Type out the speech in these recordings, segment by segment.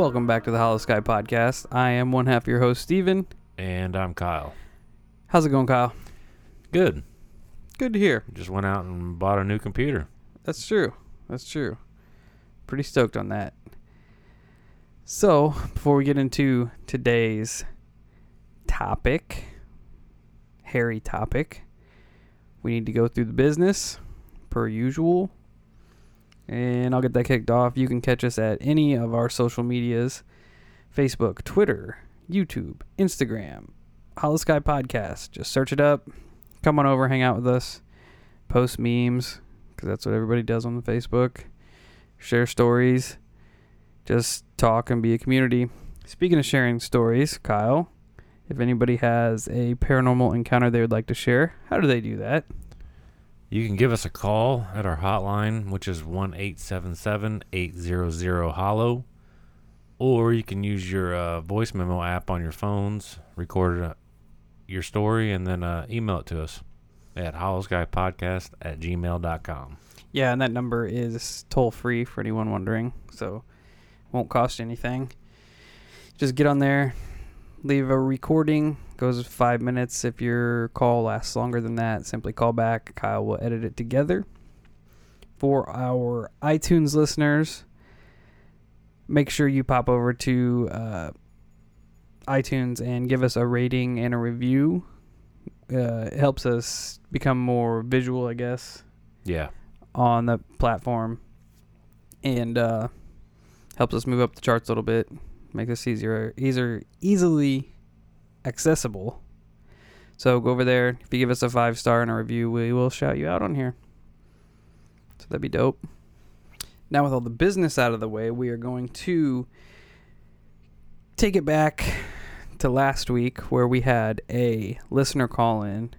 Welcome back to the Hollow Sky Podcast. I am one half of your host, Steven. And I'm Kyle. How's it going, Kyle? Good. Good to hear. Just went out and bought a new computer. That's true. That's true. Pretty stoked on that. So, before we get into today's topic, hairy topic, we need to go through the business per usual. And I'll get that kicked off. You can catch us at any of our social medias Facebook, Twitter, YouTube, Instagram, Hollow Sky Podcast. Just search it up. Come on over, hang out with us, post memes, because that's what everybody does on the Facebook. Share stories, just talk and be a community. Speaking of sharing stories, Kyle, if anybody has a paranormal encounter they would like to share, how do they do that? You can give us a call at our hotline, which is 1 877 800 Hollow. Or you can use your uh, voice memo app on your phones, record uh, your story, and then uh, email it to us at hollowskypodcast at gmail.com. Yeah, and that number is toll free for anyone wondering, so won't cost anything. Just get on there, leave a recording. Goes five minutes. If your call lasts longer than that, simply call back. Kyle will edit it together. For our iTunes listeners, make sure you pop over to uh, iTunes and give us a rating and a review. Uh, it helps us become more visual, I guess Yeah. on the platform and uh, helps us move up the charts a little bit makes this easier easier easily accessible. So go over there. If you give us a five star and a review we will shout you out on here. So that'd be dope. Now with all the business out of the way we are going to take it back to last week where we had a listener call in.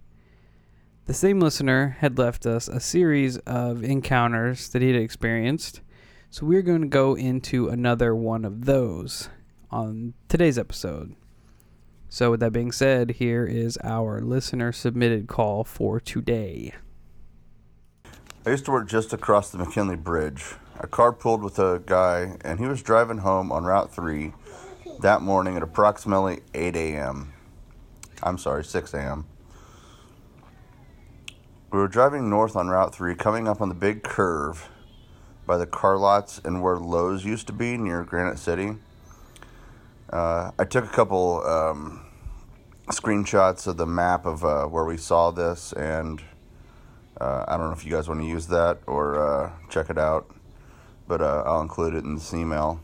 The same listener had left us a series of encounters that he had experienced. So we're going to go into another one of those on today's episode. So, with that being said, here is our listener submitted call for today. I used to work just across the McKinley Bridge. I carpooled with a guy, and he was driving home on Route 3 that morning at approximately 8 a.m. I'm sorry, 6 a.m. We were driving north on Route 3, coming up on the big curve by the car lots and where Lowe's used to be near Granite City. Uh, I took a couple um, screenshots of the map of uh, where we saw this, and uh, I don't know if you guys want to use that or uh, check it out, but uh, I'll include it in this email.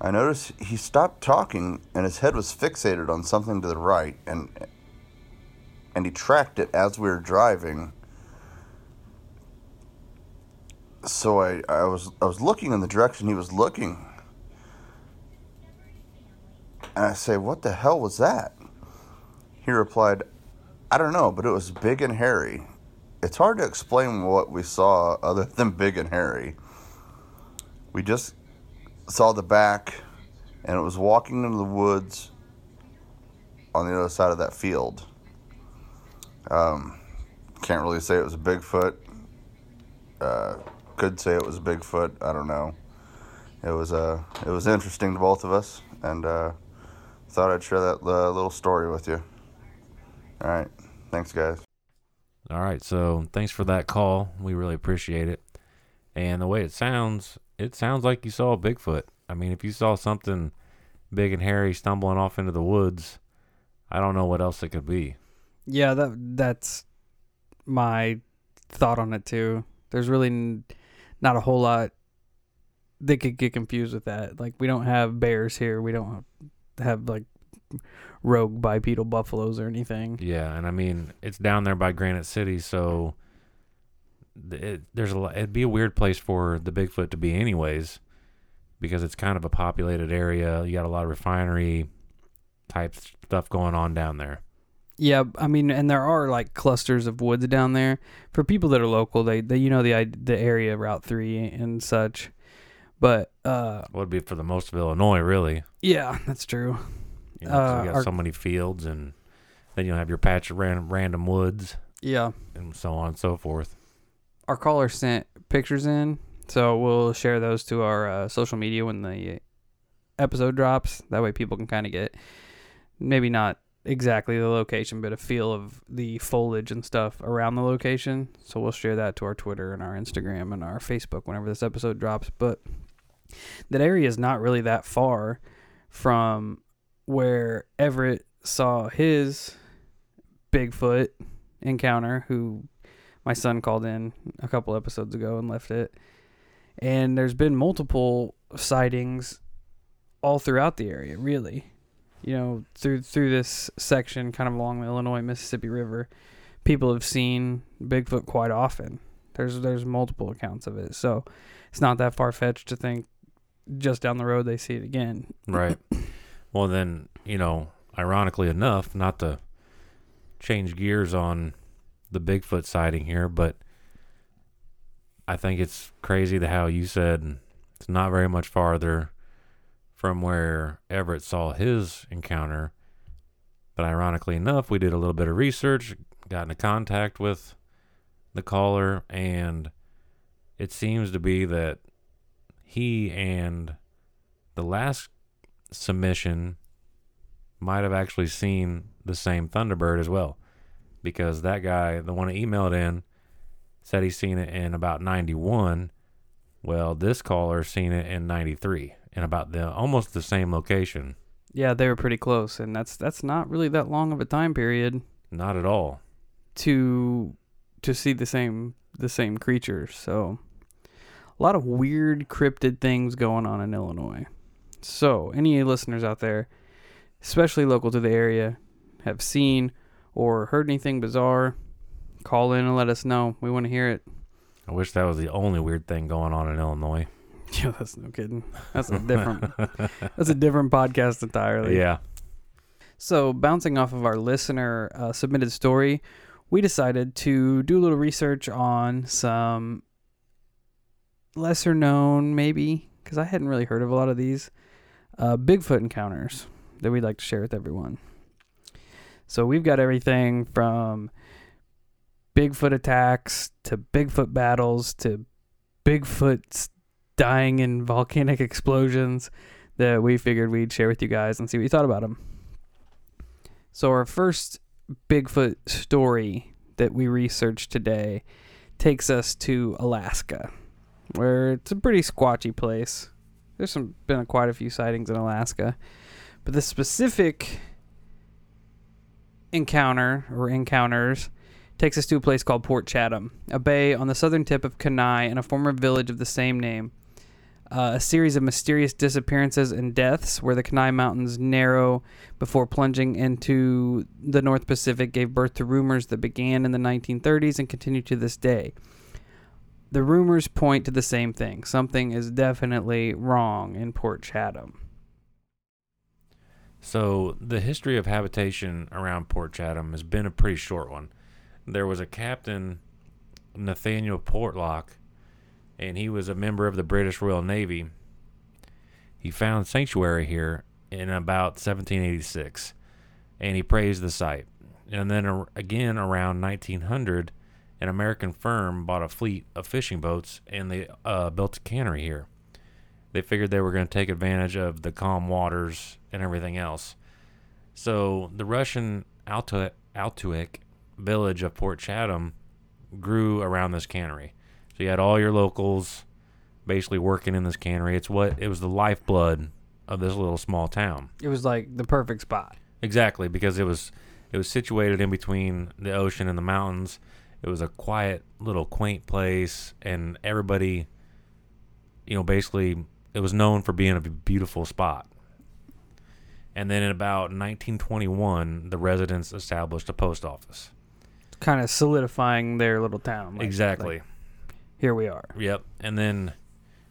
I noticed he stopped talking and his head was fixated on something to the right, and and he tracked it as we were driving. So I, I was I was looking in the direction he was looking. And I say, What the hell was that? He replied, I don't know, but it was big and hairy. It's hard to explain what we saw other than big and hairy. We just saw the back and it was walking into the woods on the other side of that field. Um, can't really say it was a Bigfoot. Uh, could say it was Bigfoot. I don't know. It was uh, it was interesting to both of us, and uh, thought I'd share that uh, little story with you. All right, thanks, guys. All right. So thanks for that call. We really appreciate it. And the way it sounds, it sounds like you saw a Bigfoot. I mean, if you saw something big and hairy stumbling off into the woods, I don't know what else it could be. Yeah, that that's my thought on it too. There's really n- not a whole lot they could get confused with that. Like we don't have bears here. We don't have like rogue bipedal buffaloes or anything. Yeah, and I mean it's down there by Granite City, so it, there's a lot, it'd be a weird place for the Bigfoot to be, anyways, because it's kind of a populated area. You got a lot of refinery type stuff going on down there. Yeah, I mean, and there are like clusters of woods down there. For people that are local, they, they you know the the area Route Three and such. But uh, Would be for the most of Illinois, really. yeah, that's true. You know, Uh, you got our- so many fields, and then you'll have your patch of random random woods, Yeah, and so on and so forth. our caller sent pictures in, So we'll share those to our uh, social media when the episode drops. That way people can kind of get maybe not exactly the location, but a feel of the foliage and stuff around the location. So we'll share that to our Twitter and our Instagram and our Facebook whenever this episode drops. But that area is not really that far from where Everett saw his Bigfoot encounter, who my son called in a couple episodes ago and left it. And there's been multiple sightings all throughout the area, really. You know, through through this section, kind of along the Illinois Mississippi River, people have seen Bigfoot quite often. There's there's multiple accounts of it, so it's not that far fetched to think just down the road they see it again. Right. well, then you know, ironically enough, not to change gears on the Bigfoot sighting here, but I think it's crazy the how you said it's not very much farther from where Everett saw his encounter. But ironically enough, we did a little bit of research, got into contact with the caller, and it seems to be that he and the last submission might have actually seen the same Thunderbird as well. Because that guy, the one that emailed in, said he's seen it in about 91. Well, this caller seen it in 93 in about the almost the same location. Yeah, they were pretty close, and that's that's not really that long of a time period Not at all. to to see the same the same creatures. So a lot of weird cryptid things going on in Illinois. So any listeners out there, especially local to the area, have seen or heard anything bizarre, call in and let us know. We want to hear it. I wish that was the only weird thing going on in Illinois. Yeah, that's no kidding. That's a different that's a different podcast entirely. Yeah. So, bouncing off of our listener uh, submitted story, we decided to do a little research on some lesser known, maybe, because I hadn't really heard of a lot of these uh, Bigfoot encounters that we'd like to share with everyone. So, we've got everything from Bigfoot attacks to Bigfoot battles to Bigfoot dying in volcanic explosions that we figured we'd share with you guys and see what you thought about them. So, our first Bigfoot story that we researched today takes us to Alaska, where it's a pretty squatchy place. There's some been quite a few sightings in Alaska, but the specific encounter or encounters takes us to a place called Port Chatham, a bay on the southern tip of Kenai and a former village of the same name. Uh, a series of mysterious disappearances and deaths where the Kenai Mountains narrow before plunging into the North Pacific gave birth to rumors that began in the 1930s and continue to this day. The rumors point to the same thing. Something is definitely wrong in Port Chatham. So the history of habitation around Port Chatham has been a pretty short one. There was a captain, Nathaniel Portlock, and he was a member of the British Royal Navy. He found sanctuary here in about 1786, and he praised the site. And then again around 1900, an American firm bought a fleet of fishing boats, and they uh, built a cannery here. They figured they were going to take advantage of the calm waters and everything else. So the Russian Altu- Altuik village of Port Chatham grew around this cannery. So you had all your locals basically working in this cannery. It's what it was the lifeblood of this little small town. It was like the perfect spot. Exactly, because it was it was situated in between the ocean and the mountains. It was a quiet little quaint place and everybody you know basically it was known for being a beautiful spot. And then in about 1921, the residents established a post office. Kind of solidifying their little town. like- exactly. like, here we are. Yep. And then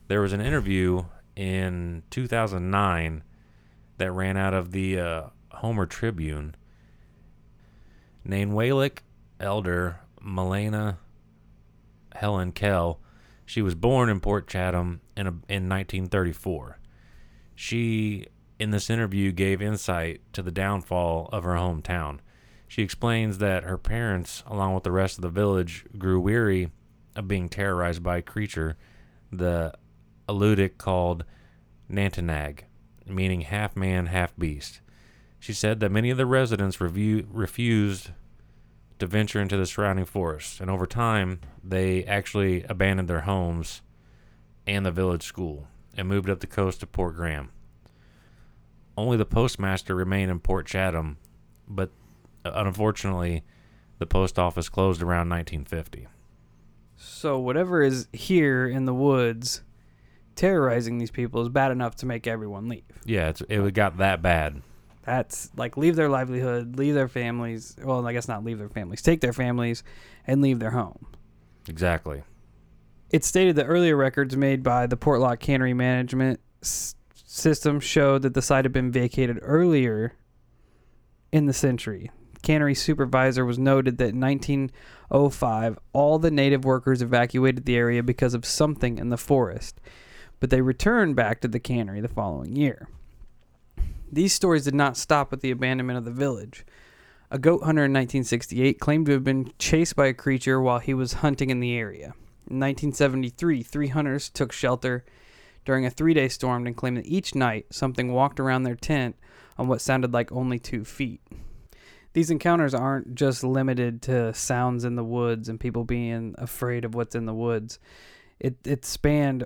there was an interview in 2009 that ran out of the uh, Homer Tribune. Named Walick Elder Melena Helen Kell. She was born in Port Chatham in, a, in 1934. She, in this interview, gave insight to the downfall of her hometown. She explains that her parents, along with the rest of the village, grew weary of being terrorized by a creature the Alutiiq called Nantinaq, meaning half man, half beast. She said that many of the residents review, refused to venture into the surrounding forest, and over time, they actually abandoned their homes and the village school and moved up the coast to Port Graham. Only the postmaster remained in Port Chatham, but uh, unfortunately, the post office closed around 1950. So whatever is here in the woods terrorizing these people is bad enough to make everyone leave. Yeah, it's, it got that bad. That's like leave their livelihood, leave their families. Well, I guess not leave their families, take their families and leave their home. Exactly. It stated that earlier records made by the Portlock Cannery Management s- System showed that the site had been vacated earlier in the century. Cannery supervisor was noted that in 1905 all the native workers evacuated the area because of something in the forest, but they returned back to the cannery the following year. These stories did not stop with the abandonment of the village. A goat hunter in 1968 claimed to have been chased by a creature while he was hunting in the area. In 1973, three hunters took shelter during a three day storm and claimed that each night something walked around their tent on what sounded like only two feet. These encounters aren't just limited to sounds in the woods and people being afraid of what's in the woods. It, it spanned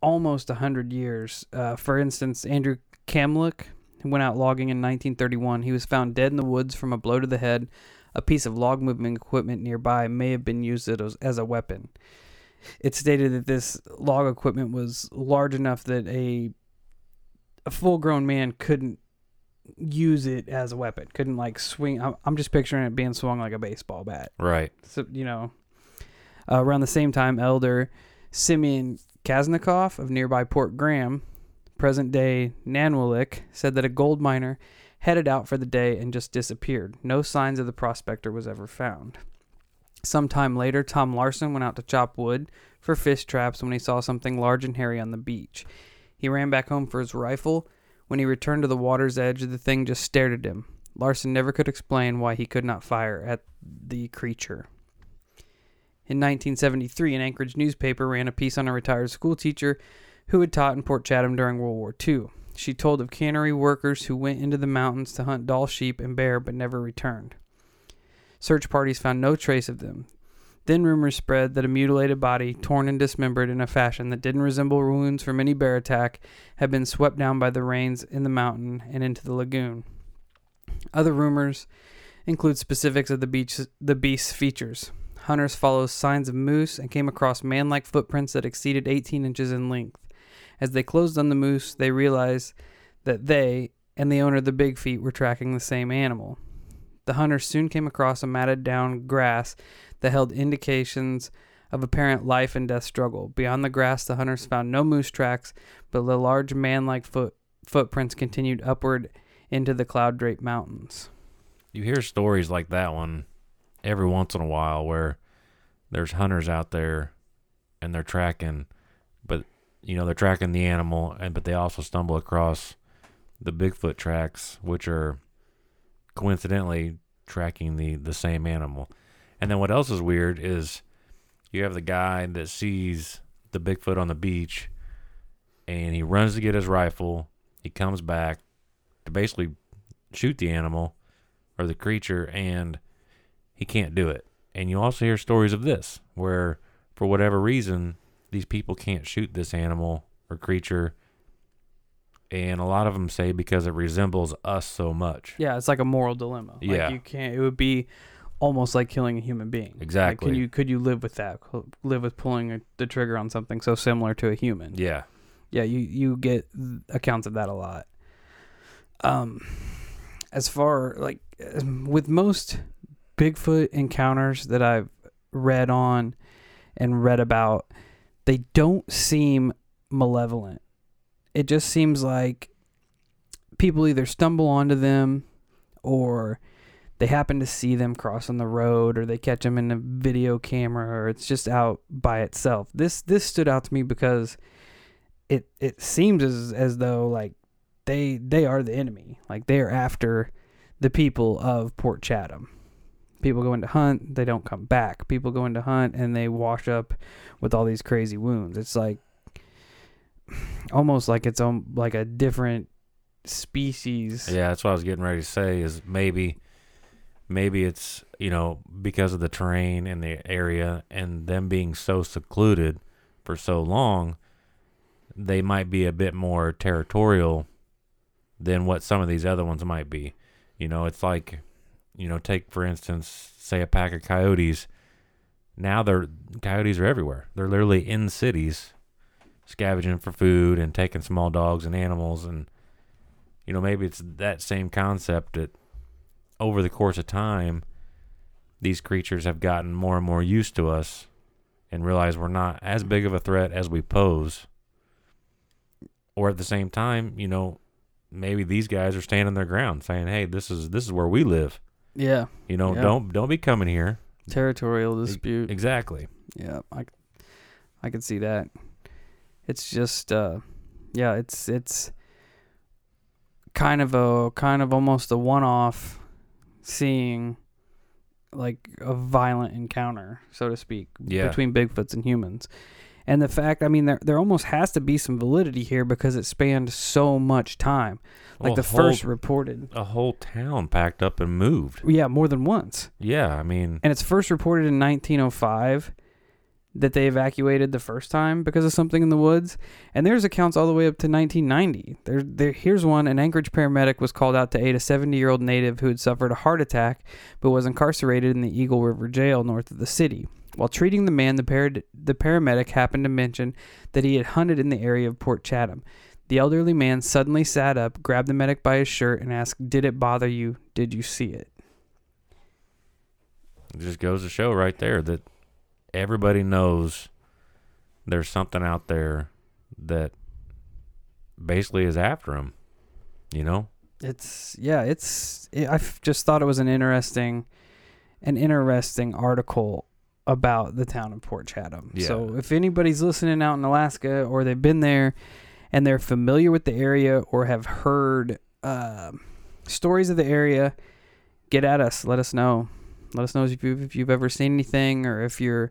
almost a hundred years. Uh, for instance, Andrew Kamluck went out logging in 1931. He was found dead in the woods from a blow to the head. A piece of log moving equipment nearby may have been used as, as a weapon. It stated that this log equipment was large enough that a a full grown man couldn't use it as a weapon. Couldn't like swing. I'm, I'm just picturing it being swung like a baseball bat. Right. So you know, uh, around the same time, Elder Simeon Kaznikoff of nearby Port Graham, present day Nanwalek, said that a gold miner headed out for the day and just disappeared. No signs of the prospector was ever found. Sometime later, Tom Larson went out to chop wood for fish traps when he saw something large and hairy on the beach. He ran back home for his rifle. When he returned to the water's edge, the thing just stared at him. Larson never could explain why he could not fire at the creature. In 1973, an Anchorage newspaper ran a piece on a retired schoolteacher who had taught in Port Chatham during World War II. She told of cannery workers who went into the mountains to hunt Dall sheep and bear but never returned. Search parties found no trace of them. Then rumors spread that a mutilated body, torn and dismembered in a fashion that didn't resemble wounds from any bear attack, had been swept down by the rains in the mountain and into the lagoon. Other rumors include specifics of the beach, the beast's features. Hunters followed signs of moose and came across man-like footprints that exceeded 18 inches in length. As they closed on the moose, they realized that they and the owner of the big feet were tracking the same animal. The hunters soon came across a matted down grass that held indications of apparent life and death struggle. Beyond the grass, the hunters found no moose tracks, but the large man-like foot footprints continued upward into the cloud-draped mountains. You hear stories like that one every once in a while where there's hunters out there and they're tracking, but you know they're tracking the animal, and but they also stumble across the Bigfoot tracks, which are coincidentally tracking the the same animal. And then what else is weird is you have the guy that sees the Bigfoot on the beach, and he runs to get his rifle. He comes back to basically shoot the animal or the creature, and he can't do it. And you also hear stories of this where, for whatever reason, these people can't shoot this animal or creature. And a lot of them say because it resembles us so much. Yeah, it's like a moral dilemma. Like Yeah. you can't. It would be almost like killing a human being. Like, Exactly. can you could you live with that? Live with pulling a, the trigger on something so similar to a human? Yeah. Yeah, you you get accounts of that a lot. Um, as far like with most Bigfoot encounters that I've read on and read about, they don't seem malevolent. It just seems like people either stumble onto them or they happen to see them crossing the road or they catch them in a video camera or it's just out by itself. This this stood out to me because it it seems as as though like they they are the enemy. Like they are after the people of Port Chatham. People go into hunt, they don't come back. People go into hunt and they wash up with all these crazy wounds. It's like almost like it's um like a different species. Yeah, that's what I was getting ready to say. Is maybe, maybe it's you know because of the terrain and the area and them being so secluded for so long, they might be a bit more territorial than what some of these other ones might be. You know, it's like, you know, take for instance, say a pack of coyotes. Now they're coyotes are everywhere. They're literally in cities, scavenging for food and taking small dogs and animals and you know, maybe it's that same concept that over the course of time, these creatures have gotten more and more used to us and realize we're not as big of a threat as we pose. Or at the same time, you know, maybe these guys are standing their ground saying, "Hey, this is this is where we live. Yeah. You know, Yeah. don't don't be coming here." Territorial dispute. Exactly. Yeah, I, I could see that. It's just, uh, yeah, it's it's kind of a kind of almost a one-off seeing like a violent encounter, so to speak, Yeah. between Bigfoots and humans. And the fact, I mean, there there almost has to be some validity here because it spanned so much time. Like Well, the whole- first reported, a whole town packed up and moved. yeah, more than once. Yeah, I mean, and it's first reported in 1905 that they evacuated the first time because of something in the woods. And there's accounts all the way up to 1990 there, there here's one. An anchorage paramedic was called out to aid a 70 year old native who had suffered a heart attack but was incarcerated in the eagle river jail north of the city. While treating the man the, par- the paramedic happened to mention that he had hunted in the area of port chatham. The elderly man suddenly sat up grabbed the medic by his shirt and asked did it bother you? Did you see it? It just goes to show right there that everybody knows there's something out there that basically is after them. You know? it's yeah it's it, i just thought it was an interesting an interesting article about the town of port chatham Yeah. so if anybody's listening out in alaska or they've been there and they're familiar with the area or have heard um stories of the area get at us let us know let us know if you've, if you've ever seen anything or if your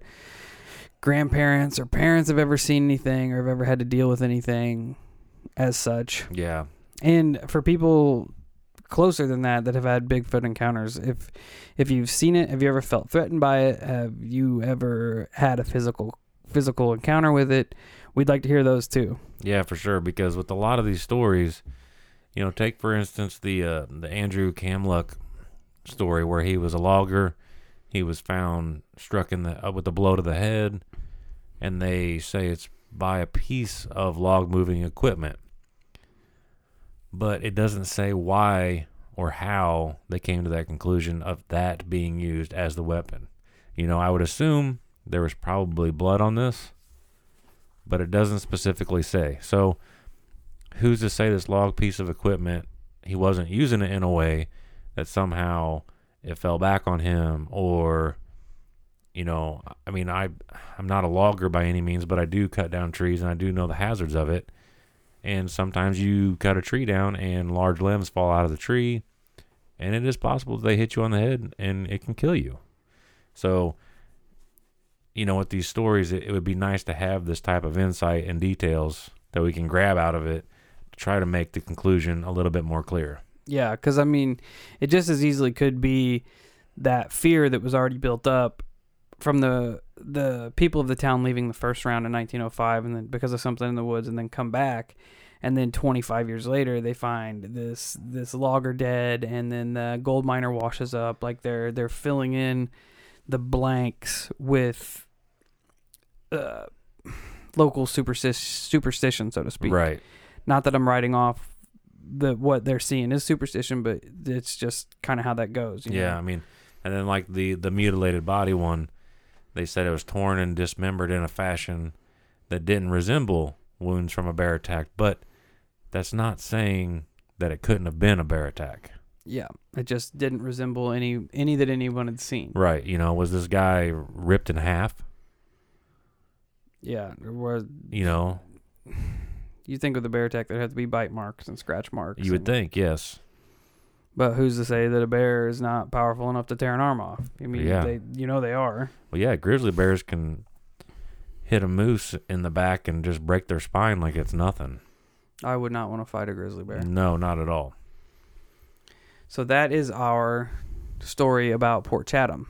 grandparents or parents have ever seen anything or have ever had to deal with anything as such Yeah. and for people closer than that that have had Bigfoot encounters, if if you've seen it, have you ever felt threatened by it? Have you ever had a physical physical encounter with it? We'd like to hear those too. Yeah, for sure. Because with a lot of these stories, you know, take for instance the uh, the Andrew Kamluck story where he was a logger, he was found struck in the uh, with a blow to the head, and they say it's by a piece of log moving equipment. But it doesn't say why or how they came to that conclusion of that being used as the weapon. You know, I would assume there was probably blood on this but it doesn't specifically say. So, who's to say this log piece of equipment he wasn't using it in a way that somehow it fell back on him or you know, I mean, I I'm not a logger by any means, but I do cut down trees and I do know the hazards of it. And sometimes you cut a tree down and large limbs fall out of the tree, and it is possible that they hit you on the head and it can kill you. So, you know, with these stories, it, it would be nice to have this type of insight and details that we can grab out of it to try to make the conclusion a little bit more clear. Yeah, because I mean, it just as easily could be that fear that was already built up from the the people of the town leaving the first round in 1905, and then because of something in the woods, and then come back, and then 25 years later they find this this logger dead, and then the gold miner washes up. Like they're they're filling in the blanks with uh, local superstition, superstition, so to speak. Right. Not that I'm writing off the what they're seeing is superstition, but it's just kind of how that goes. you Yeah, know? I mean, and then like the the mutilated body one, they said it was torn and dismembered in a fashion that didn't resemble wounds from a bear attack, but that's not saying that it couldn't have been a bear attack. yeah. It just didn't resemble any any that anyone had seen. Right. You know, was this guy ripped in half? Yeah, was. You know, You think with a bear attack there have to be bite marks and scratch marks. you would and- think, yes. But who's to say that a bear is not powerful enough to tear an arm off? I mean, Yeah. they you know they are. Well, yeah, grizzly bears can hit a moose in the back and just break their spine like it's nothing. I would not want to fight a grizzly bear. No, not at all. So that is our story about Port Chatham.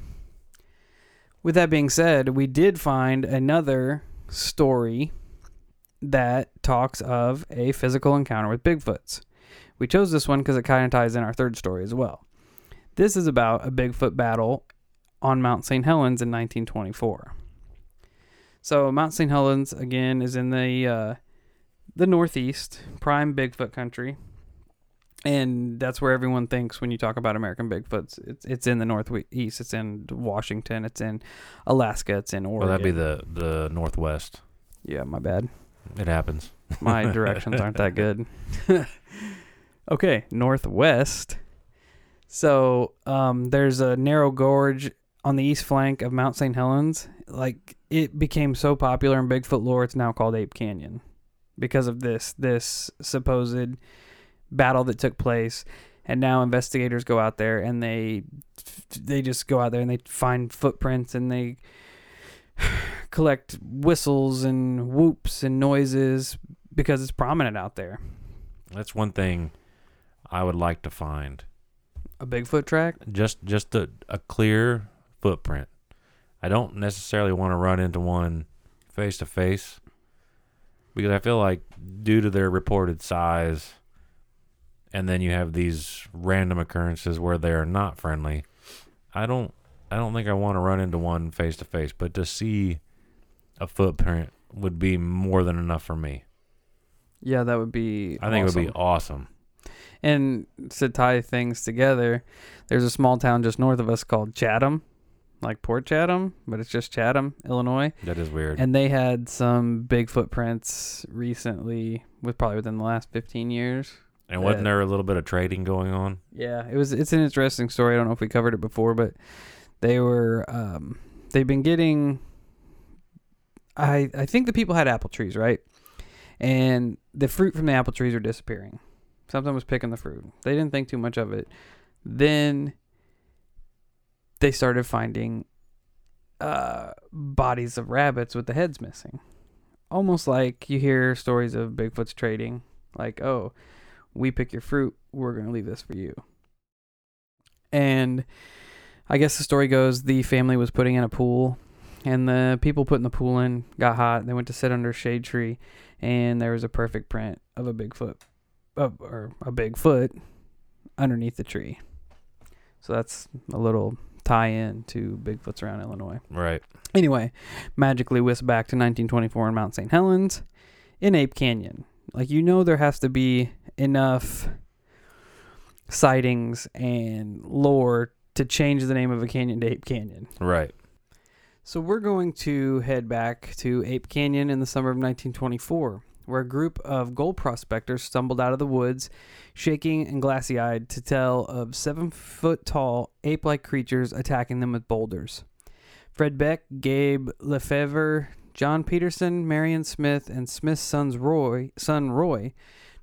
With that being said, we did find another story that talks of a physical encounter with Bigfoots. We chose this one because it kind of ties in our third story as well. This is about a Bigfoot battle on Mount St. Helens in 1924. So Mount St. Helens again is in the uh, the Northeast, prime Bigfoot country and that's where everyone thinks when you talk about American Bigfoots. It's it's in the Northeast. It's in Washington. It's in Alaska. It's in Oregon. Well, that'd be the the northwest. yeah. My bad. It happens. My directions aren't that good. okay, northwest. So um, there's a narrow gorge on the east flank of Mount St. Helens. Like it became so popular in Bigfoot lore, it's now called Ape Canyon because of this this supposed battle that took place. And now investigators go out there and they they just go out there and they find footprints and they collect whistles and whoops and noises because it's prominent out there. That's one thing I would like to find. A Bigfoot track? Just just a, a clear footprint. I don't necessarily want to run into one face to face because I feel like due to their reported size and then you have these random occurrences where they are not friendly. I don't I don't think I want to run into one face to face, but to see a footprint would be more than enough for me. Yeah, that would be. I think it would be awesome. awesome. And to tie things together, there's a small town just north of us called Chatham, like Port Chatham, but it's just Chatham, Illinois. That is weird. And they had some big footprints recently, with probably within the last 15 years. And wasn't that- there a little bit of trading going on? Yeah, it was. It's an interesting story. I don't know if we covered it before, but they were. Um, they've been getting. I I think the people had apple trees, right? And the fruit from the apple trees are disappearing. Something was picking the fruit. They didn't think too much of it. Then they started finding uh, bodies of rabbits with the heads missing. Almost like you hear stories of Bigfoot's trading. Like, oh, we pick your fruit, we're going to leave this for you. And I guess the story goes the family was putting in a pool, and the people putting the pool in got hot. They went to sit under a shade tree, and there was a perfect print of a Bigfoot, of, or a Bigfoot underneath the tree. So that's a little tie in to Bigfoots around Illinois. Right. Anyway, magically whisked back to 1924 in Mount St. Helens in Ape Canyon. Like, you know, there has to be enough sightings and lore to change the name of a canyon to Ape Canyon. Right. So, we're going to head back to Ape Canyon in the summer of 1924, where a group of gold prospectors stumbled out of the woods, shaking and glassy eyed, to tell of seven foot tall ape like creatures attacking them with boulders. Fred Beck, Gabe Lefevre, John Peterson, Marion Smith, and Smith's sons Roy, son Roy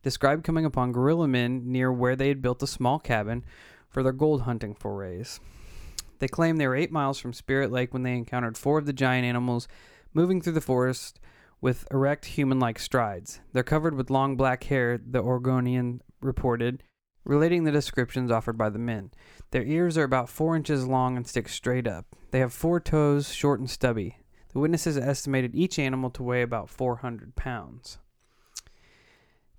described coming upon gorilla men near where they had built a small cabin for their gold hunting forays. They claim they were eight miles from Spirit Lake when they encountered four of the giant animals moving through the forest with erect human like strides. They're covered with long black hair, the Oregonian reported, relating the descriptions offered by the men. Their ears are about four inches long and stick straight up. They have four toes, short and stubby. The witnesses estimated each animal to weigh about 400 pounds.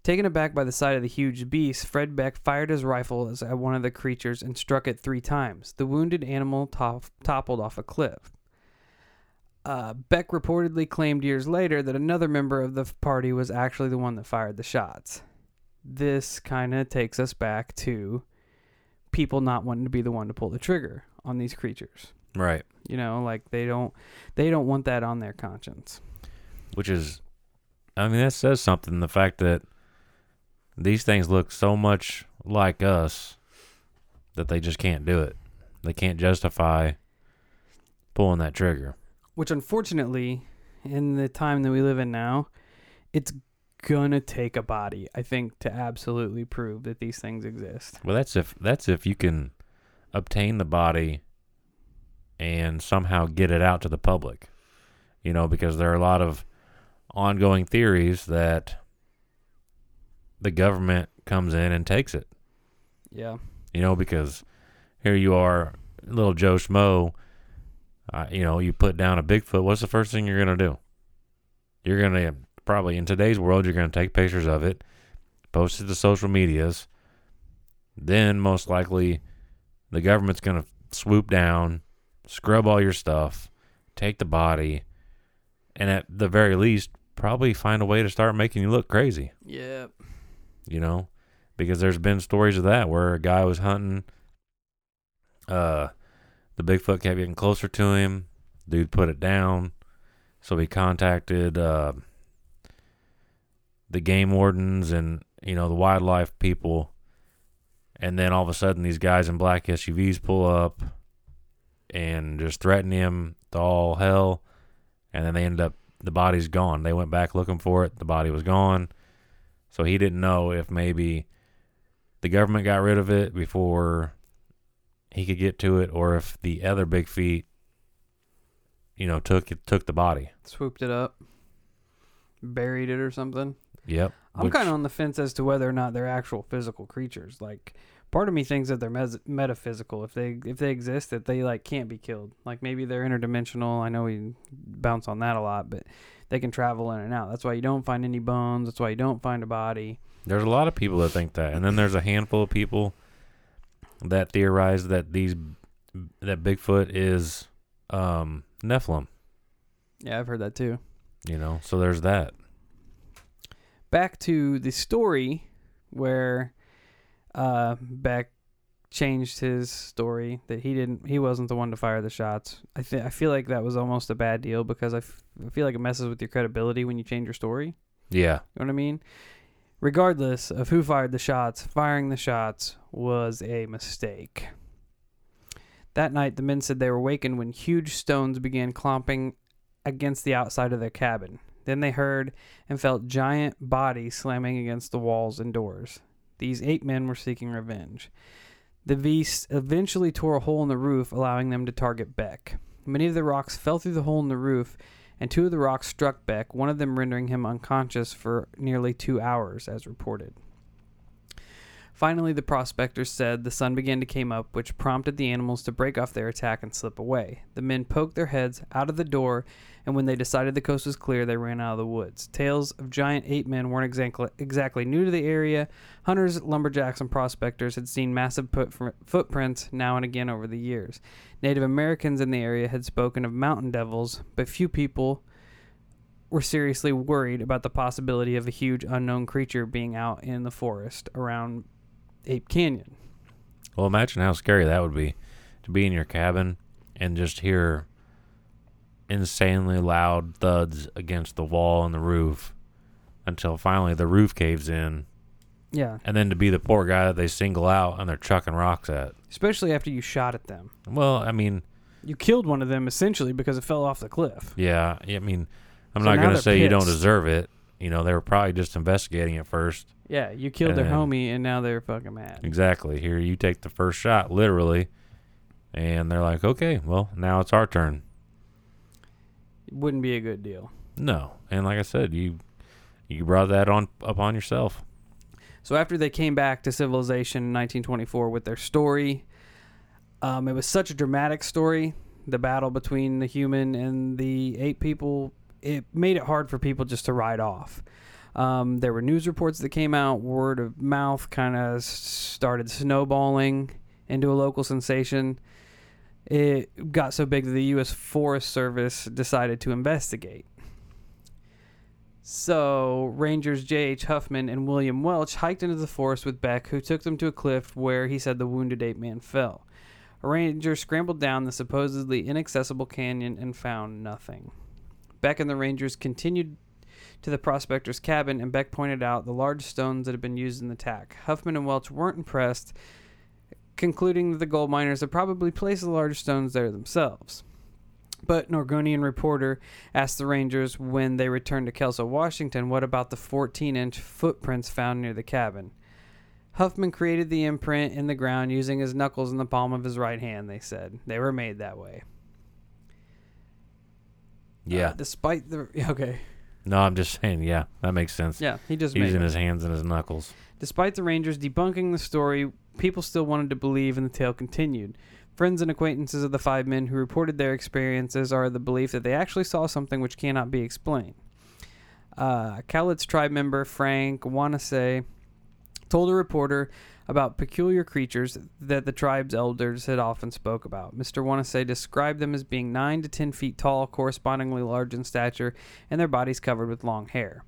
Taken aback by the sight of the huge beast, Fred Beck fired his rifle at one of the creatures and struck it three times. The wounded animal top- toppled off a cliff. Uh, Beck reportedly claimed years later that another member of the party was actually the one that fired the shots. This kind of takes us back to people not wanting to be the one to pull the trigger on these creatures. Right. You know, like they don't they don't want that on their conscience. Which is, I mean, that says something. The fact that these things look so much like us that they just can't do it. They can't justify pulling that trigger. Which unfortunately, in the time that we live in now, it's gonna take a body, I think, to absolutely prove that these things exist. Well, that's if that's if you can obtain the body and somehow get it out to the public. You know, because there are a lot of ongoing theories that the government comes in and takes it. Yeah. You know, because here you are, little Joe Schmo. Uh, you know, you put down a Bigfoot. What's the first thing you're gonna do? You're gonna probably in today's world, you're gonna take pictures of it, post it to social medias. Then most likely, the government's gonna swoop down, scrub all your stuff, take the body, and at the very least, probably find a way to start making you look crazy Yeah. You know, because there's been stories of that where a guy was hunting, uh, the Bigfoot kept getting closer to him. Dude put it down, so he contacted uh, the game wardens and you know the wildlife people, and then all of a sudden these guys in black SUVs pull up and just threaten him to all hell, and then they end up the body's gone. They went back looking for it, the body was gone. So he didn't know if maybe the government got rid of it before he could get to it, or if the other big feet, you know, took took the body. Swooped it up, buried it or something. Yep. I'm kind of on the fence as to whether or not they're actual physical creatures. Like, part of me thinks that they're mes- metaphysical. If they if they exist, that they like can't be killed. Like maybe they're interdimensional. I know we bounce on that a lot, but they can travel in and out. That's why you don't find any bones. That's why you don't find a body. There's a lot of people that think that, and then there's a handful of people that theorize that these that Bigfoot is um, Nephilim. Yeah, I've heard that too. You know, so there's that. Back to the story where uh, Beck changed his story that he didn't he wasn't the one to fire the shots. I think I feel like that was almost a bad deal because I, f- I feel like it messes with your credibility when you change your story. Yeah, You know what I mean? Regardless of who fired the shots, firing the shots was a mistake. That night, the men said they were wakened when huge stones began clomping against the outside of their cabin. Then they heard and felt giant bodies slamming against the walls and doors. These eight men were seeking revenge. The beasts eventually tore a hole in the roof, allowing them to target Beck. Many of the rocks fell through the hole in the roof, and two of the rocks struck Beck, one of them rendering him unconscious for nearly two hours, as reported. Finally, the prospectors said the sun began to come up, which prompted the animals to break off their attack and slip away. The men poked their heads out of the door, and when they decided the coast was clear, they ran out of the woods. Tales of giant ape men weren't exactly, exactly new to the area. Hunters, lumberjacks, and prospectors had seen massive footprints now and again over the years. Native Americans in the area had spoken of mountain devils, but few people were seriously worried about the possibility of a huge unknown creature being out in the forest around Ape Canyon. Well, imagine how scary that would be to be in your cabin and just hear insanely loud thuds against the wall and the roof until finally the roof caves in. Yeah, And then to be the poor guy that they single out and they're chucking rocks at. especially after you shot at them. Well, I mean, You killed one of them essentially because it fell off the cliff. yeah, I mean, I'm So not now going to they're say you don't pissed. deserve it. You know, they were probably just investigating it first. Yeah, you killed their homie and now they're fucking mad. Exactly. Here, you take the first shot, literally. And they're like, okay, well, now it's our turn. It Wouldn't be a good deal. No. And like I said, you you brought that on upon yourself. So after they came back to civilization in 1924 with their story, um, it was such a dramatic story. The battle between the human and the ape people, it made it hard for people just to ride off. Um, there were news reports that came out. Word of mouth kind of started snowballing into a local sensation. It got so big that the U.S. Forest Service decided to investigate. So, Rangers J.H. Huffman and William Welch hiked into the forest with Beck, who took them to a cliff where he said the wounded ape man fell. A ranger scrambled down the supposedly inaccessible canyon and found nothing. Beck and the Rangers continued to the prospector's cabin, and Beck pointed out the large stones that had been used in the attack. Huffman and Welch weren't impressed, concluding that the gold miners had probably placed the large stones there themselves. But an Oregonian reporter asked the Rangers when they returned to Kelso, Washington, what about the 14 inch footprints found near the cabin? Huffman created the imprint in the ground using his knuckles in the palm of his right hand, they said. They were made that way. Yeah. Uh, despite the okay, no, I'm just saying. Yeah, that makes sense. yeah, he just Using his hands and his knuckles. Despite the Rangers debunking the story, people still wanted to believe, and the tale continued. Friends and acquaintances of the five men who reported their experiences are of the belief that they actually saw something which cannot be explained. Uh, Cowlitz tribe member Frank Wanase told a reporter about peculiar creatures that the tribe's elders had often spoke about. Mr. Wanase described them as being 9 to 10 feet tall, correspondingly large in stature, and their bodies covered with long hair.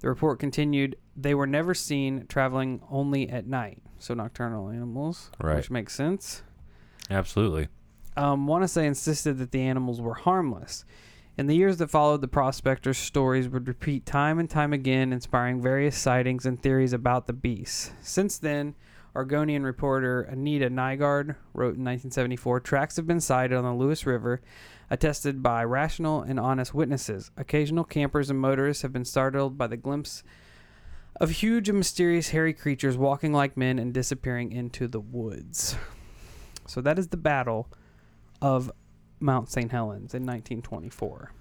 The report continued, they were never seen traveling only at night, so nocturnal animals, Right. which makes sense. Absolutely. Um, Wanase insisted that the animals were harmless. In the years that followed, the prospectors' stories would repeat time and time again, inspiring various sightings and theories about the beasts. Since then, Oregonian reporter Anita Nygaard wrote in 1974 tracks have been sighted on the Lewis River, attested by rational and honest witnesses. Occasional campers and motorists have been startled by the glimpse of huge and mysterious hairy creatures walking like men and disappearing into the woods. So that is the battle of Mount St. Helens in 1924.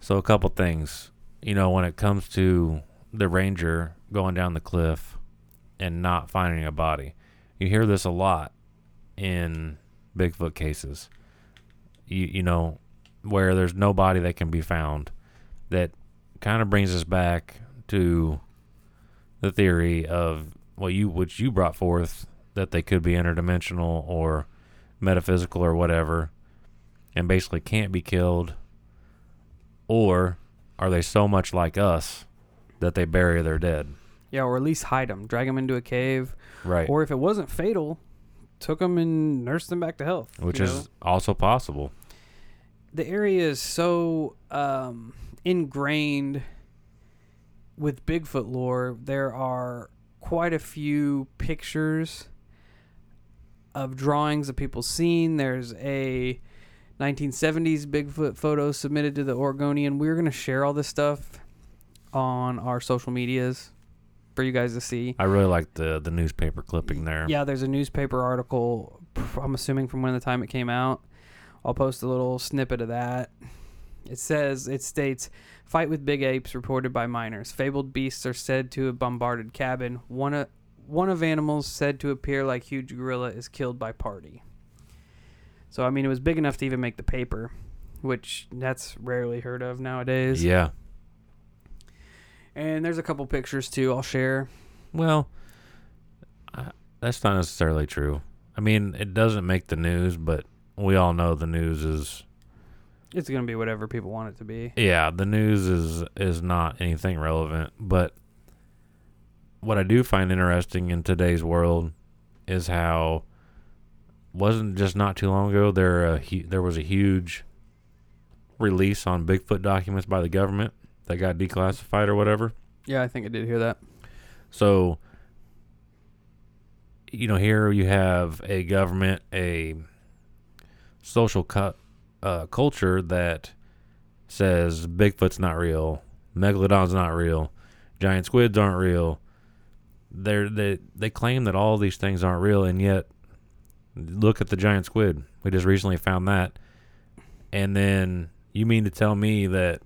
So a couple things. You know, when it comes to the ranger going down the cliff and not finding a body, you hear this a lot in Bigfoot cases. You you know, where there's no body that can be found. That kind of brings us back to the theory of what you which you brought forth that they could be interdimensional or metaphysical or whatever and basically can't be killed or are they so much like us that they bury their dead? Yeah, or at least hide them, drag them into a cave, Right. or if it wasn't fatal, took them and nursed them back to health. Which is know? also possible. the area is so um, ingrained with Bigfoot lore. There are quite a few pictures of drawings of people seen. There's a 1970s Bigfoot photos submitted to the Oregonian. We're going to share all this stuff on our social medias for you guys to see. I really like the the newspaper clipping there. Yeah, there's a newspaper article. I'm assuming from when the time it came out. I'll post a little snippet of that. It says it states fight with big apes reported by miners. Fabled beasts are said to have bombarded cabin. One of one of animals said to appear like huge gorilla is killed by party. So I mean it was big enough to even make the paper, which that's rarely heard of nowadays. Yeah. And there's a couple pictures too I'll share. Well, I, that's not necessarily true. I mean, it doesn't make the news, but we all know the news is It's going to be whatever people want it to be. yeah, the news is is not anything relevant, but what I do find interesting in today's world is how wasn't just not too long ago there hu- there was a huge release on Bigfoot documents by the government that got declassified or whatever. Yeah, I think I did hear that. So, you know, here you have a government, a social cu- uh, culture that says Bigfoot's not real, Megalodon's not real, giant squids aren't real. They're, they they claim that all these things aren't real, and yet look at the giant squid. We just recently found that, and then you mean to tell me that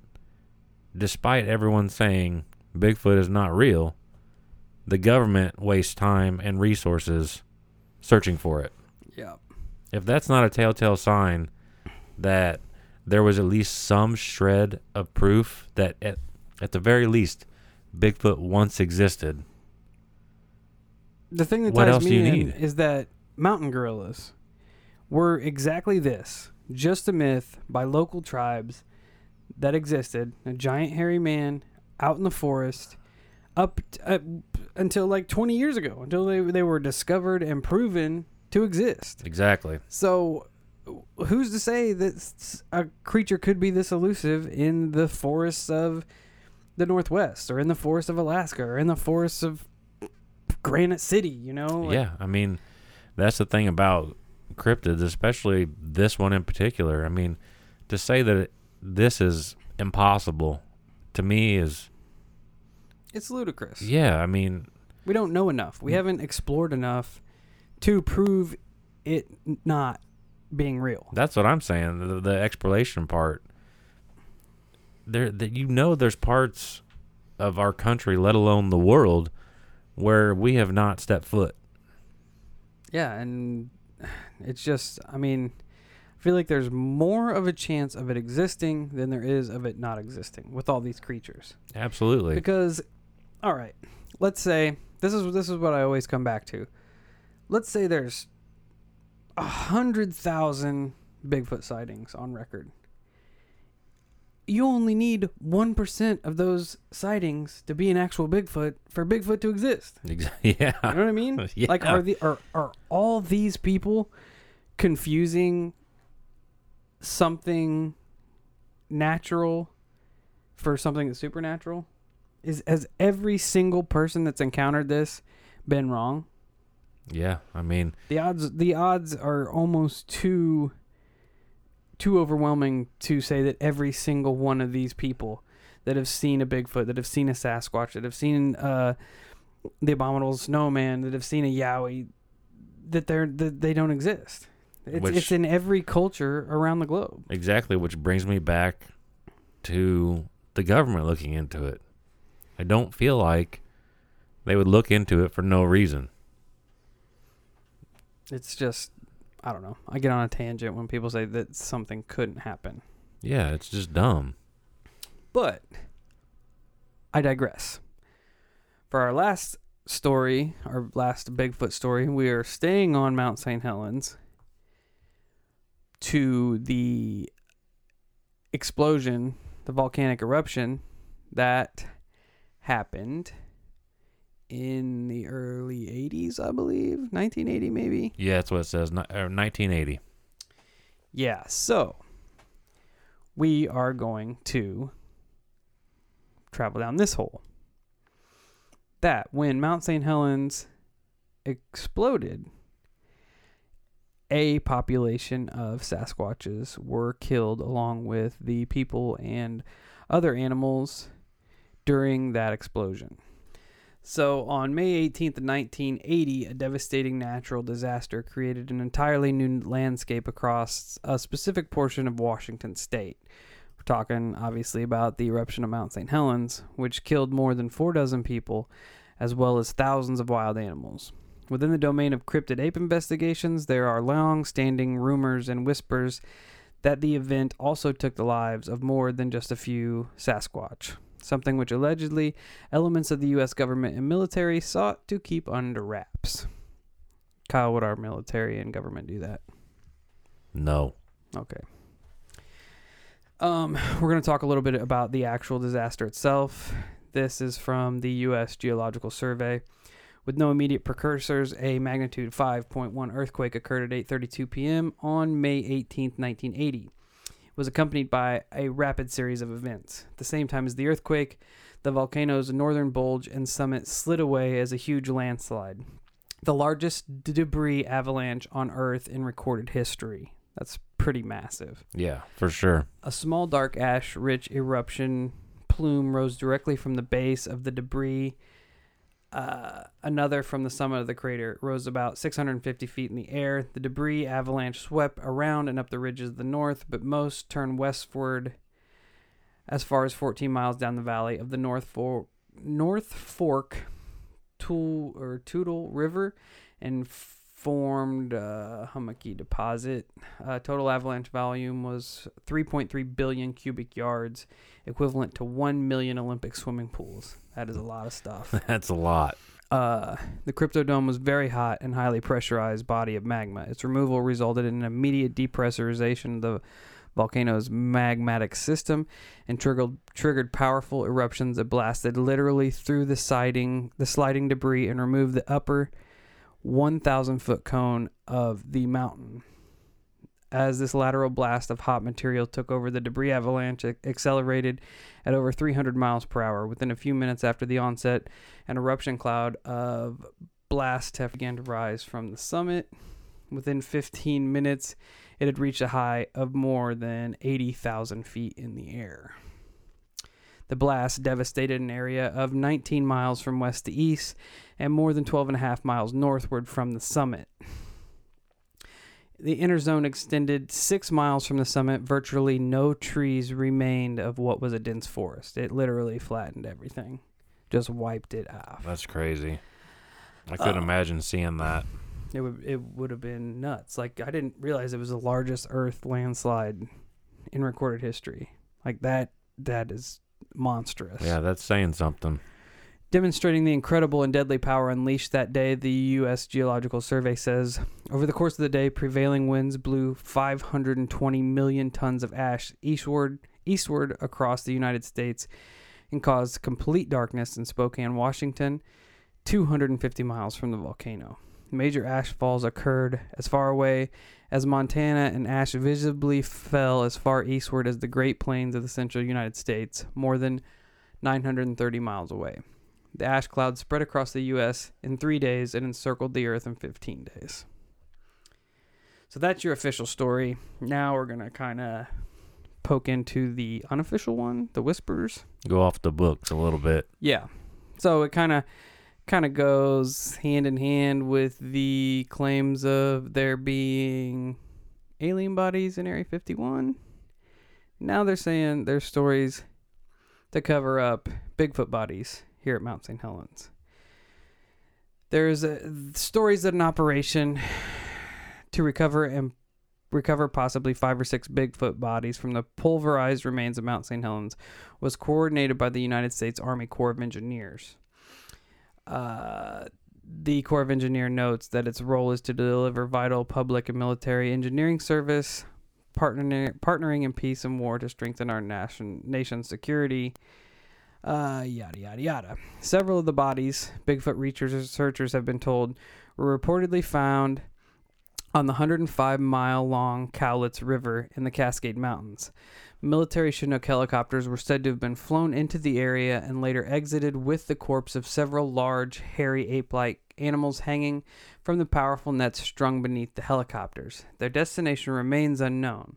despite everyone saying Bigfoot is not real, the government wastes time and resources searching for it. Yeah. If that's not a telltale sign that there was at least some shred of proof that at, at the very least Bigfoot once existed. The thing that What ties me you in need? is that mountain gorillas were exactly this just a myth by local tribes that existed. A giant hairy man out in the forest up t- uh, until like 20 years ago until they, they were discovered and proven to exist. Exactly. so who's to say that a creature could be this elusive in the forests of the northwest or in the forests of alaska or in the forests of granite city you know? Like, yeah, I mean, that's the thing about cryptids, especially this one in particular. I mean, to say that it, this is impossible to me is it's ludicrous yeah. I mean, we don't know enough we mm. haven't explored enough to prove it not being real That's what I'm saying. The, the exploration part there that you know there's parts of our country, let alone the world, where we have not stepped foot. Yeah, and it's just, I mean, I feel like there's more of a chance of it existing than there is of it not existing with all these creatures. Absolutely. Because, all right, let's say this is this is what I always come back to. Let's say there's a hundred thousand Bigfoot sightings on record. You only need one percent of those sightings to be an actual Bigfoot for Bigfoot to exist. Exa- yeah. You know what I mean? Yeah. Like, are the are are all these people confusing something natural for something that's supernatural? Is has every single person that's encountered this been wrong? Yeah. I mean, The odds the odds are almost too too overwhelming to say that every single one of these people that have seen a Bigfoot, that have seen a Sasquatch, that have seen uh, the abominable snowman, that have seen a Yowie, that they're that they don't exist. It's, Which- it's in every culture around the globe. exactly, which brings me back to the government looking into it. I don't feel like they would look into it for no reason. It's just I don't know. I get on a tangent when people say that something couldn't happen. Yeah, it's just dumb. But I digress. For our last story, our last Bigfoot story, we are staying on Mount St. Helens to the explosion, the volcanic eruption that happened in the early 80s, I believe, 1980 maybe. Yeah, that's what it says. Ni- uh, 1980. Yeah, so we are going to travel down this hole. That when Mount St. Helens exploded, a population of Sasquatches were killed along with the people and other animals during that explosion. So, on May 18th, 1980, a devastating natural disaster created an entirely new landscape across a specific portion of Washington state. We're talking, obviously, about the eruption of Mount St. Helens, which killed more than four dozen people, as well as thousands of wild animals. Within the domain of cryptid ape investigations, there are long standing rumors and whispers that the event also took the lives of more than just a few Sasquatch something which allegedly elements of the U.S. government and military sought to keep under wraps. Kyle, would our military and government do that? No. Okay. Um, we're going to talk a little bit about the actual disaster itself. This is from the U.S. Geological Survey. With no immediate precursors, a magnitude 5.1 earthquake occurred at 8:32 p.m. on May 18, 1980 was accompanied by a rapid series of events. At the same time as the earthquake, the volcano's northern bulge and summit slid away as a huge landslide, the largest d- debris avalanche on Earth in recorded history. That's pretty massive. Yeah, for sure. A small dark ash rich eruption plume rose directly from the base of the debris. Uh, another from the summit of the crater rose about 650 feet in the air. The debris avalanche swept around and up the ridges of the north, but most turned westward as far as 14 miles down the valley of the North, For- North Fork Tool or Toutle River and formed a hummocky deposit. Uh, total avalanche volume was 3.3 billion cubic yards, equivalent to 1 million Olympic swimming pools. That is a lot of stuff. That's a lot. Uh, the Cryptodome was very hot and highly pressurized body of magma. Its removal resulted in an immediate depressurization of the volcano's magmatic system and triggered triggered powerful eruptions that blasted literally through the siding, the sliding debris, and removed the upper 1,000 foot cone of the mountain. As this lateral blast of hot material took over, the debris avalanche accelerated at over 300 miles per hour. Within a few minutes after the onset, an eruption cloud of blast teff began to rise from the summit. Within 15 minutes, it had reached a high of more than 80,000 feet in the air. The blast devastated an area of 19 miles from west to east and more than 12 and a half miles northward from the summit. the inner zone extended six miles from the summit. Virtually no trees remained of what was a dense forest. It literally flattened everything, just wiped it off. That's crazy. I couldn't Uh, imagine seeing that. It would it would have been nuts. Like I didn't realize it was the largest Earth landslide in recorded history. Like that that is monstrous. Yeah, that's saying something. Demonstrating the incredible and deadly power unleashed that day, the U.S. Geological Survey says over the course of the day, prevailing winds blew 520 million tons of ash eastward, eastward across the United States and caused complete darkness in Spokane, Washington, 250 miles from the volcano. Major ash falls occurred as far away as Montana, and ash visibly fell as far eastward as the Great Plains of the central United States, more than 930 miles away. The ash cloud spread across the U.S. in three days and encircled the Earth in 15 days. So that's your official story. Now we're going to kind of poke into the unofficial one, the whispers. Go off the books a little bit. Yeah. So it kind of kind of goes hand in hand with the claims of there being alien bodies in Area 51. Now they're saying there's stories to cover up Bigfoot bodies here at Mount St. Helens. There's uh stories that an operation to recover and recover possibly five or six Bigfoot bodies from the pulverized remains of Mount St. Helens was coordinated by the United States Army Corps of Engineers. Uh, the Corps of Engineer notes that its role is to deliver vital public and military engineering service, partnering, partnering in peace and war to strengthen our nation, nation's security. Uh, yada yada yada. Several of the bodies, Bigfoot researchers have been told, were reportedly found on the 105 mile long Cowlitz River in the Cascade Mountains. Military Chinook helicopters were said to have been flown into the area and later exited with the corpse of several large, hairy ape like animals hanging from the powerful nets strung beneath the helicopters. Their destination remains unknown.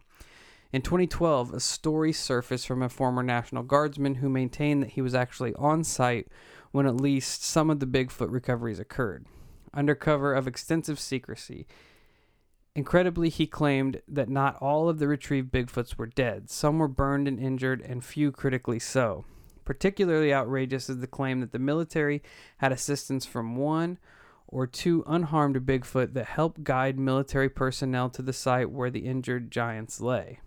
In 2012, a story surfaced from a former National Guardsman who maintained that he was actually on site when at least some of the Bigfoot recoveries occurred. Under cover of extensive secrecy, Incredibly, he claimed that not all of the retrieved Bigfoots were dead. Some were burned and injured, and few critically so. Particularly outrageous is the claim that the military had assistance from one or two unharmed Bigfoot that helped guide military personnel to the site where the injured giants lay.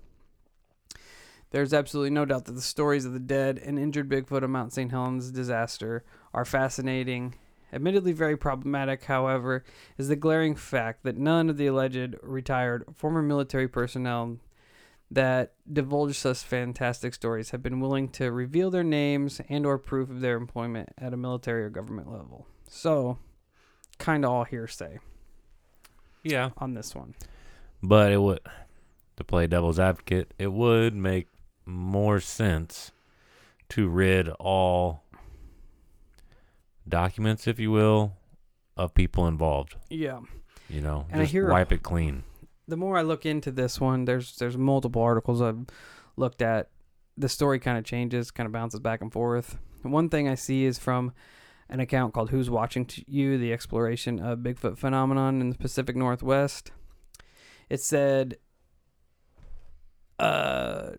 There's absolutely no doubt that the stories of the dead and injured Bigfoot of Mount St. Helens disaster are fascinating Admittedly very problematic, however, is the glaring fact that none of the alleged retired former military personnel that divulge such fantastic stories have been willing to reveal their names and or proof of their employment at a military or government level. So, kind of all hearsay Yeah. on this one. But it would, to play devil's advocate, it would make more sense to rid all documents, if you will, of people involved. Yeah. You know, And I hear- wipe it clean. the more I look into this one, there's there's multiple articles I've looked at. The story kind of changes, kind of bounces back and forth. And one thing I see is from an account called "Who's Watching You: The Exploration of Bigfoot Phenomenon in the Pacific Northwest." It said, uh,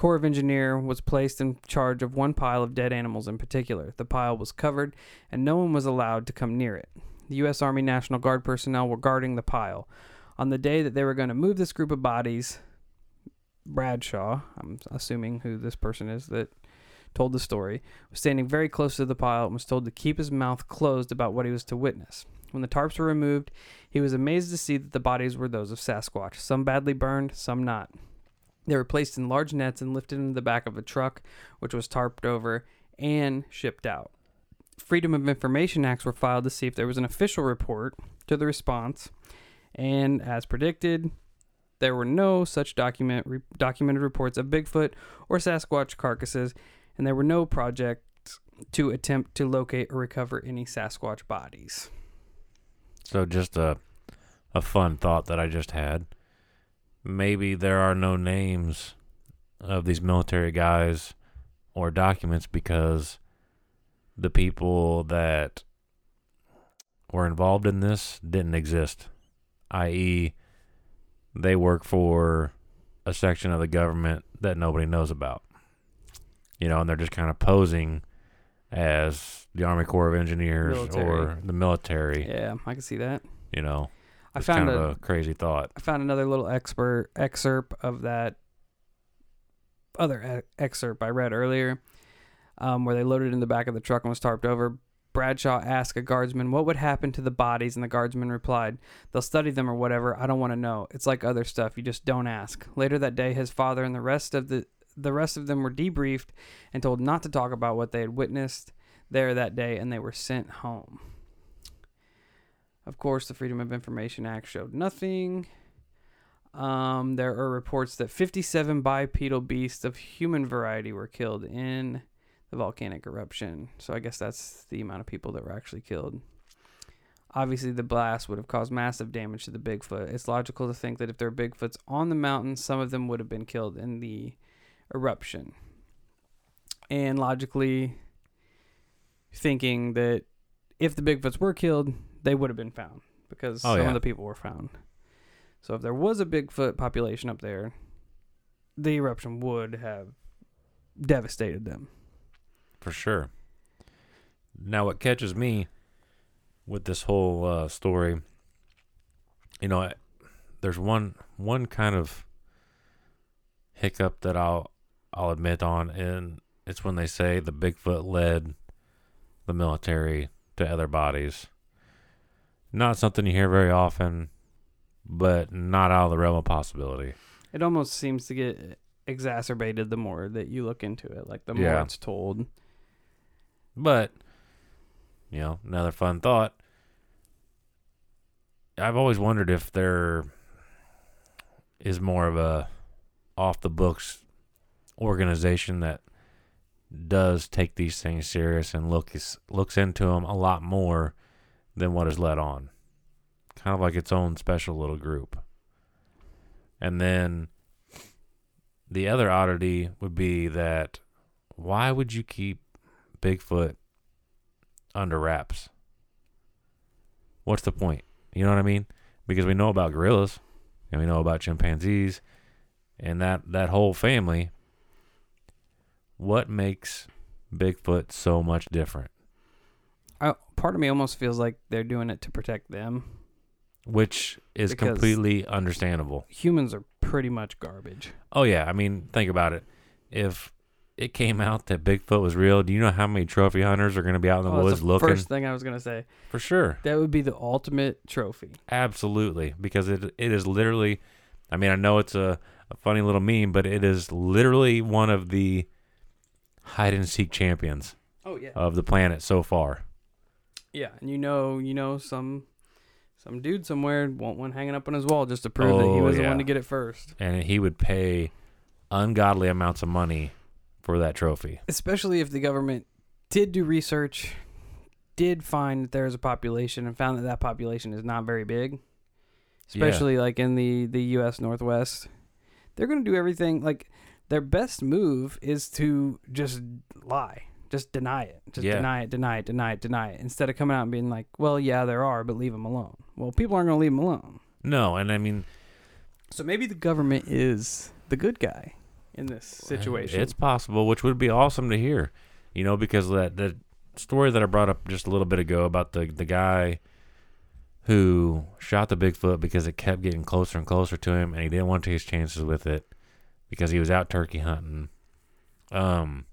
Corps of Engineer was placed in charge of one pile of dead animals in particular. The pile was covered, and no one was allowed to come near it. The U.S. Army National Guard personnel were guarding the pile. On the day that they were going to move this group of bodies, Bradshaw, I'm assuming who this person is that told the story, was standing very close to the pile and was told to keep his mouth closed about what he was to witness. When the tarps were removed, he was amazed to see that the bodies were those of Sasquatch, some badly burned, some not. They were placed in large nets and lifted into the back of a truck, which was tarped over and shipped out. Freedom of Information Acts were filed to see if there was an official report to the response, and as predicted, there were no such document re- documented reports of Bigfoot or Sasquatch carcasses, and there were no projects to attempt to locate or recover any Sasquatch bodies. So just a a fun thought that I just had. Maybe there are no names of these military guys or documents because the people that were involved in this didn't exist. i.e., they work for a section of the government that nobody knows about. You know, and they're just kind of posing as the Army Corps of Engineers Military. or the military. Yeah, I can see that. You know, I found kind a, of a crazy thought. I found another little expert excerpt of that other excerpt I read earlier, um, where they loaded in the back of the truck and was tarped over. Bradshaw asked a guardsman what would happen to the bodies, and the guardsman replied, "They'll study them or whatever. I don't want to know. It's like other stuff. You just don't ask." Later that day, his father and the rest of the the rest of them were debriefed and told not to talk about what they had witnessed there that day, and they were sent home. Of course, the Freedom of Information Act showed nothing. Um, there are reports that 57 bipedal beasts of human variety were killed in the volcanic eruption. So I guess that's the amount of people that were actually killed. Obviously, the blast would have caused massive damage to the Bigfoot. It's logical to think that if there are Bigfoots on the mountain, some of them would have been killed in the eruption. And logically, thinking that if the Bigfoots were killed, they would have been found because Oh, some yeah. of the people were found. So if there was a Bigfoot population up there, the eruption would have devastated them. For sure. Now, what catches me with this whole uh, story, you know, I- there's one one kind of hiccup that I'll I'll admit on, and it's when they say the Bigfoot led the military to other bodies. Not something you hear very often, but not out of the realm of possibility. It almost seems to get exacerbated the more that you look into it, like the more Yeah. it's told. But you know, another fun thought. I've always wondered if there is more of a off the books organization that does take these things serious and looks looks into them a lot more than what is let on. Kind of like its own special little group. And then the other oddity would be that why would you keep Bigfoot under wraps? What's the point? You know what I mean? Because we know about gorillas and we know about chimpanzees and that, that whole family. What makes Bigfoot so much different? I, part of me almost feels like they're doing it to protect them. Which is Because- completely understandable. Humans are pretty much garbage. Oh yeah, I mean, think about it. If it came out that Bigfoot was real, do you know how many trophy hunters are going to be out in the Oh, that's woods the looking? First thing I was gonna say For sure. that would be the ultimate trophy. Absolutely, because it it is literally. I mean, I know it's a, a funny little meme, but it is literally one of the hide and seek champions Oh yeah. of the planet so far. Yeah, and you know, you know, some some dude somewhere want one hanging up on his wall just to prove that he Oh, was the yeah. one to get it first. And he would pay ungodly amounts of money for that trophy. Especially if the government did do research, did find that there is a population, and found that that population is not very big. Yeah. Especially like in the the U.S. Northwest, they're going to do everything. Like their best move is to just lie, just deny it, just Yeah. deny it, deny it, deny it, deny it, instead of coming out and being like, "Well, yeah, there are, but leave them alone." Well, people aren't going to leave them alone. No, and I mean, So maybe the government is the good guy in this situation. It's possible, which would be awesome to hear. You know, because that the story that I brought up just a little bit ago about the the guy who shot the Bigfoot because it kept getting closer and closer to him, and he didn't want to take his chances with it because he was out turkey hunting. Um,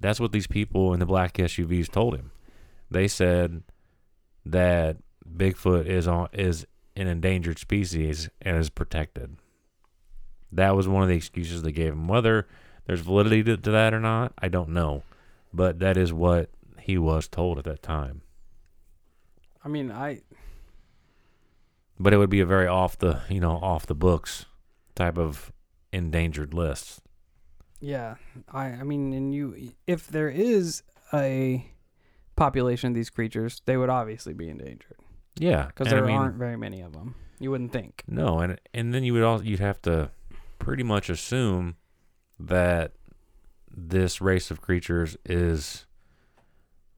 that's what these people in the black SUVs told him. They said that Bigfoot is on is an endangered species and is protected. That was one of the excuses they gave him. Whether there's validity to, to that or not, I don't know. But that is what he was told at that time. I mean, I But it would be a very off the you know off the books type of endangered list. Yeah, I I mean, and you if there is a population of these creatures, they would obviously be endangered Yeah, because and I there mean, aren't very many of them. You wouldn't think. No, and and then you would all you'd have to pretty much assume that this race of creatures is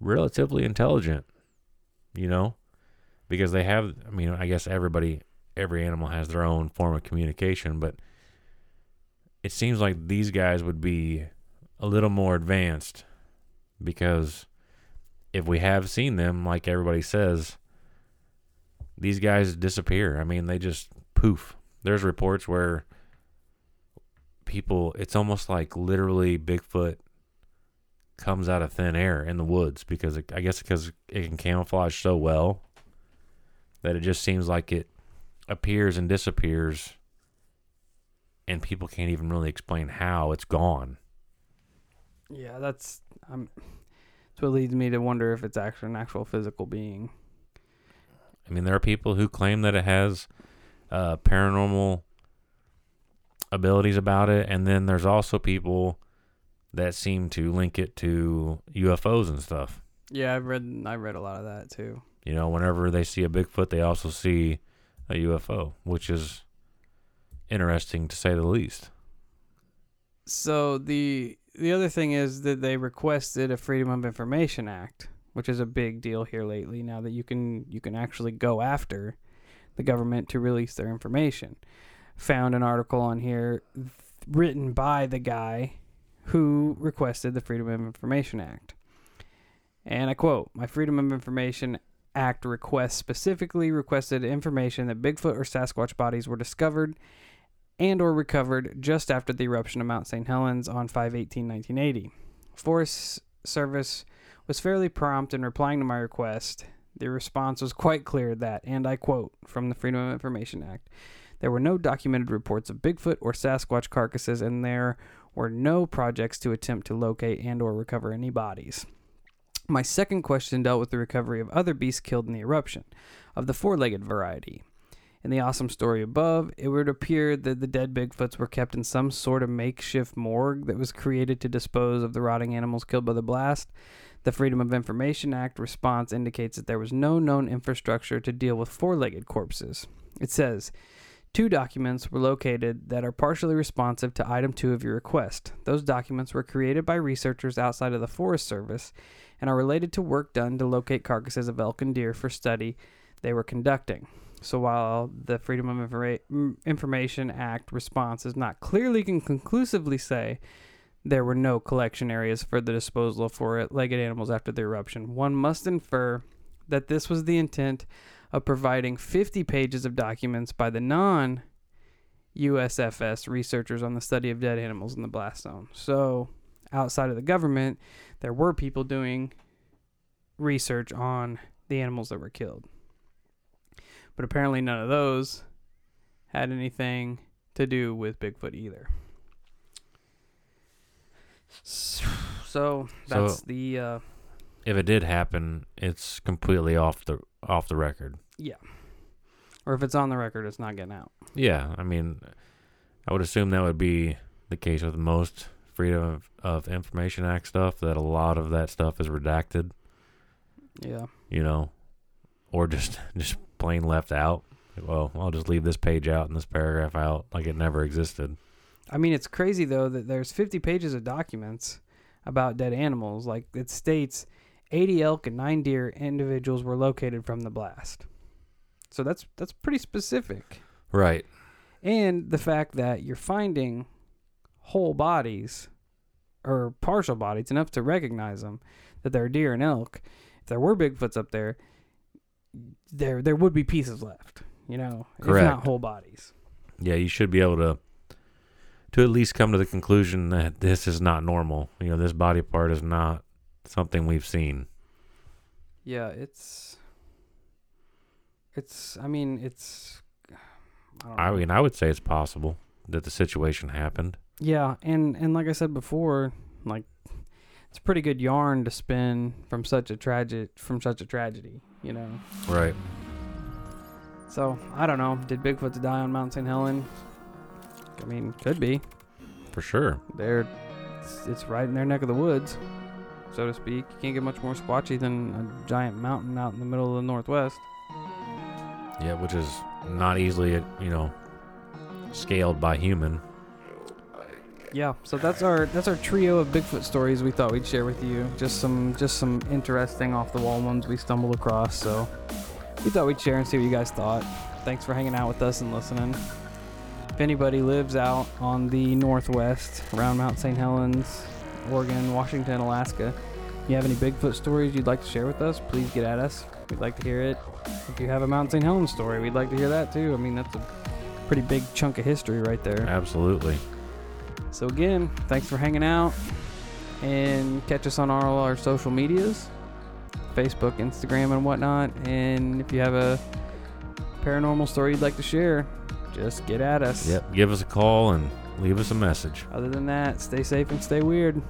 relatively intelligent, you know, because they have. I mean, I guess everybody every animal has their own form of communication, but it seems like these guys would be a little more advanced because if we have seen them, like everybody says, these guys disappear. I mean, they just poof. There's reports where people, it's almost like literally Bigfoot comes out of thin air in the woods because it, I guess because it can camouflage so well that it just seems like it appears and disappears and people can't even really explain how it's gone. Yeah, that's um, that's what leads me to wonder if it's actually an actual physical being. I mean, there are people who claim that it has uh, paranormal abilities about it, and then there's also people that seem to link it to UFOs and stuff. Yeah, I've read I read a lot of that too. You know, whenever they see a Bigfoot, they also see a UFO, which is interesting to say the least. So the the other thing is that they requested a Freedom of Information Act, which is a big deal here lately. Now that you can you can actually go after the government to release their information. Found an article on here th- written by the guy who requested the Freedom of Information Act. And I quote, "My Freedom of Information Act request specifically requested information that Bigfoot or Sasquatch bodies were discovered and or recovered just after the eruption of Mount St. Helens on 5/18/1980. Forest Service was fairly prompt in replying to my request. The response was quite clear that, and I quote from the Freedom of Information Act, there were no documented reports of Bigfoot or Sasquatch carcasses and there were no projects to attempt to locate and or recover any bodies. My second question dealt with the recovery of other beasts killed in the eruption, of the four-legged variety. In the awesome story above, it would appear that the dead Bigfoots were kept in some sort of makeshift morgue that was created to dispose of the rotting animals killed by the blast. The Freedom of Information Act response indicates that there was no known infrastructure to deal with four legged corpses. It says, Two documents were located that are partially responsive to item two of your request. Those documents were created by researchers outside of the Forest Service and are related to work done to locate carcasses of elk and deer for study they were conducting. So while the Freedom of Informa- Information Act response does not clearly and conclusively say there were no collection areas for the disposal of four-legged animals after the eruption, one must infer that this was the intent of providing 50 pages of documents by the non USFS researchers on the study of dead animals in the blast zone. So, outside of the government, there were people doing research on the animals that were killed. But apparently, none of those had anything to do with Bigfoot either. So that's So- the uh, If it did happen, it's completely off the off the record. Yeah. Or if it's on the record, it's not getting out. Yeah, I mean, I would assume that would be the case with most Freedom of, of Information Act stuff. That a lot of that stuff is redacted. Yeah. You know, or just just plain left out. Well, I'll just leave this page out and this paragraph out, like it never existed. I mean, it's crazy though that there's 50 pages of documents about dead animals. Like it states, 80 elk and nine deer individuals were located from the blast. So that's that's pretty specific. Right. And the fact that you're finding whole bodies or partial bodies enough to recognize them that they're deer and elk. If there were Bigfoots up there, there there would be pieces left. You know, if Correct. not whole bodies. Yeah, you should be able to to at least come to the conclusion that this is not normal. You know, this body part is not something we've seen. Yeah, it's it's I mean, it's I, don't I mean, I would say it's possible that the situation happened. Yeah, and and like I said before, like it's a pretty good yarn to spin from such a tragic from such a tragedy, you know. Right. So, I don't know, did Bigfoot die on Mount St. Helen? I mean, could be. For sure. They're it's, it's right in their neck of the woods, so to speak. You can't get much more squatchy than a giant mountain out in the middle of the northwest. Yeah, which is not easily, you know, scaled by human. Yeah, so that's our that's our trio of Bigfoot stories we thought we'd share with you. Just some just some interesting off the wall ones we stumbled across. So we thought we'd share and see what you guys thought. thanks for hanging out with us and listening. If anybody lives out on the northwest, around Mount St. Helens, Oregon, Washington, Alaska, you have any Bigfoot stories you'd like to share with us, please get at us. We'd like to hear it. If you have a Mount St. Helens story, we'd like to hear that too. I mean, that's a pretty big chunk of history right there. Absolutely. So again, thanks for hanging out, and catch us on all our social medias, Facebook, Instagram, and whatnot. And if you have a paranormal story you'd like to share, just get at us. Yep. Give us a call and leave us a message. Other than that, stay safe and stay weird.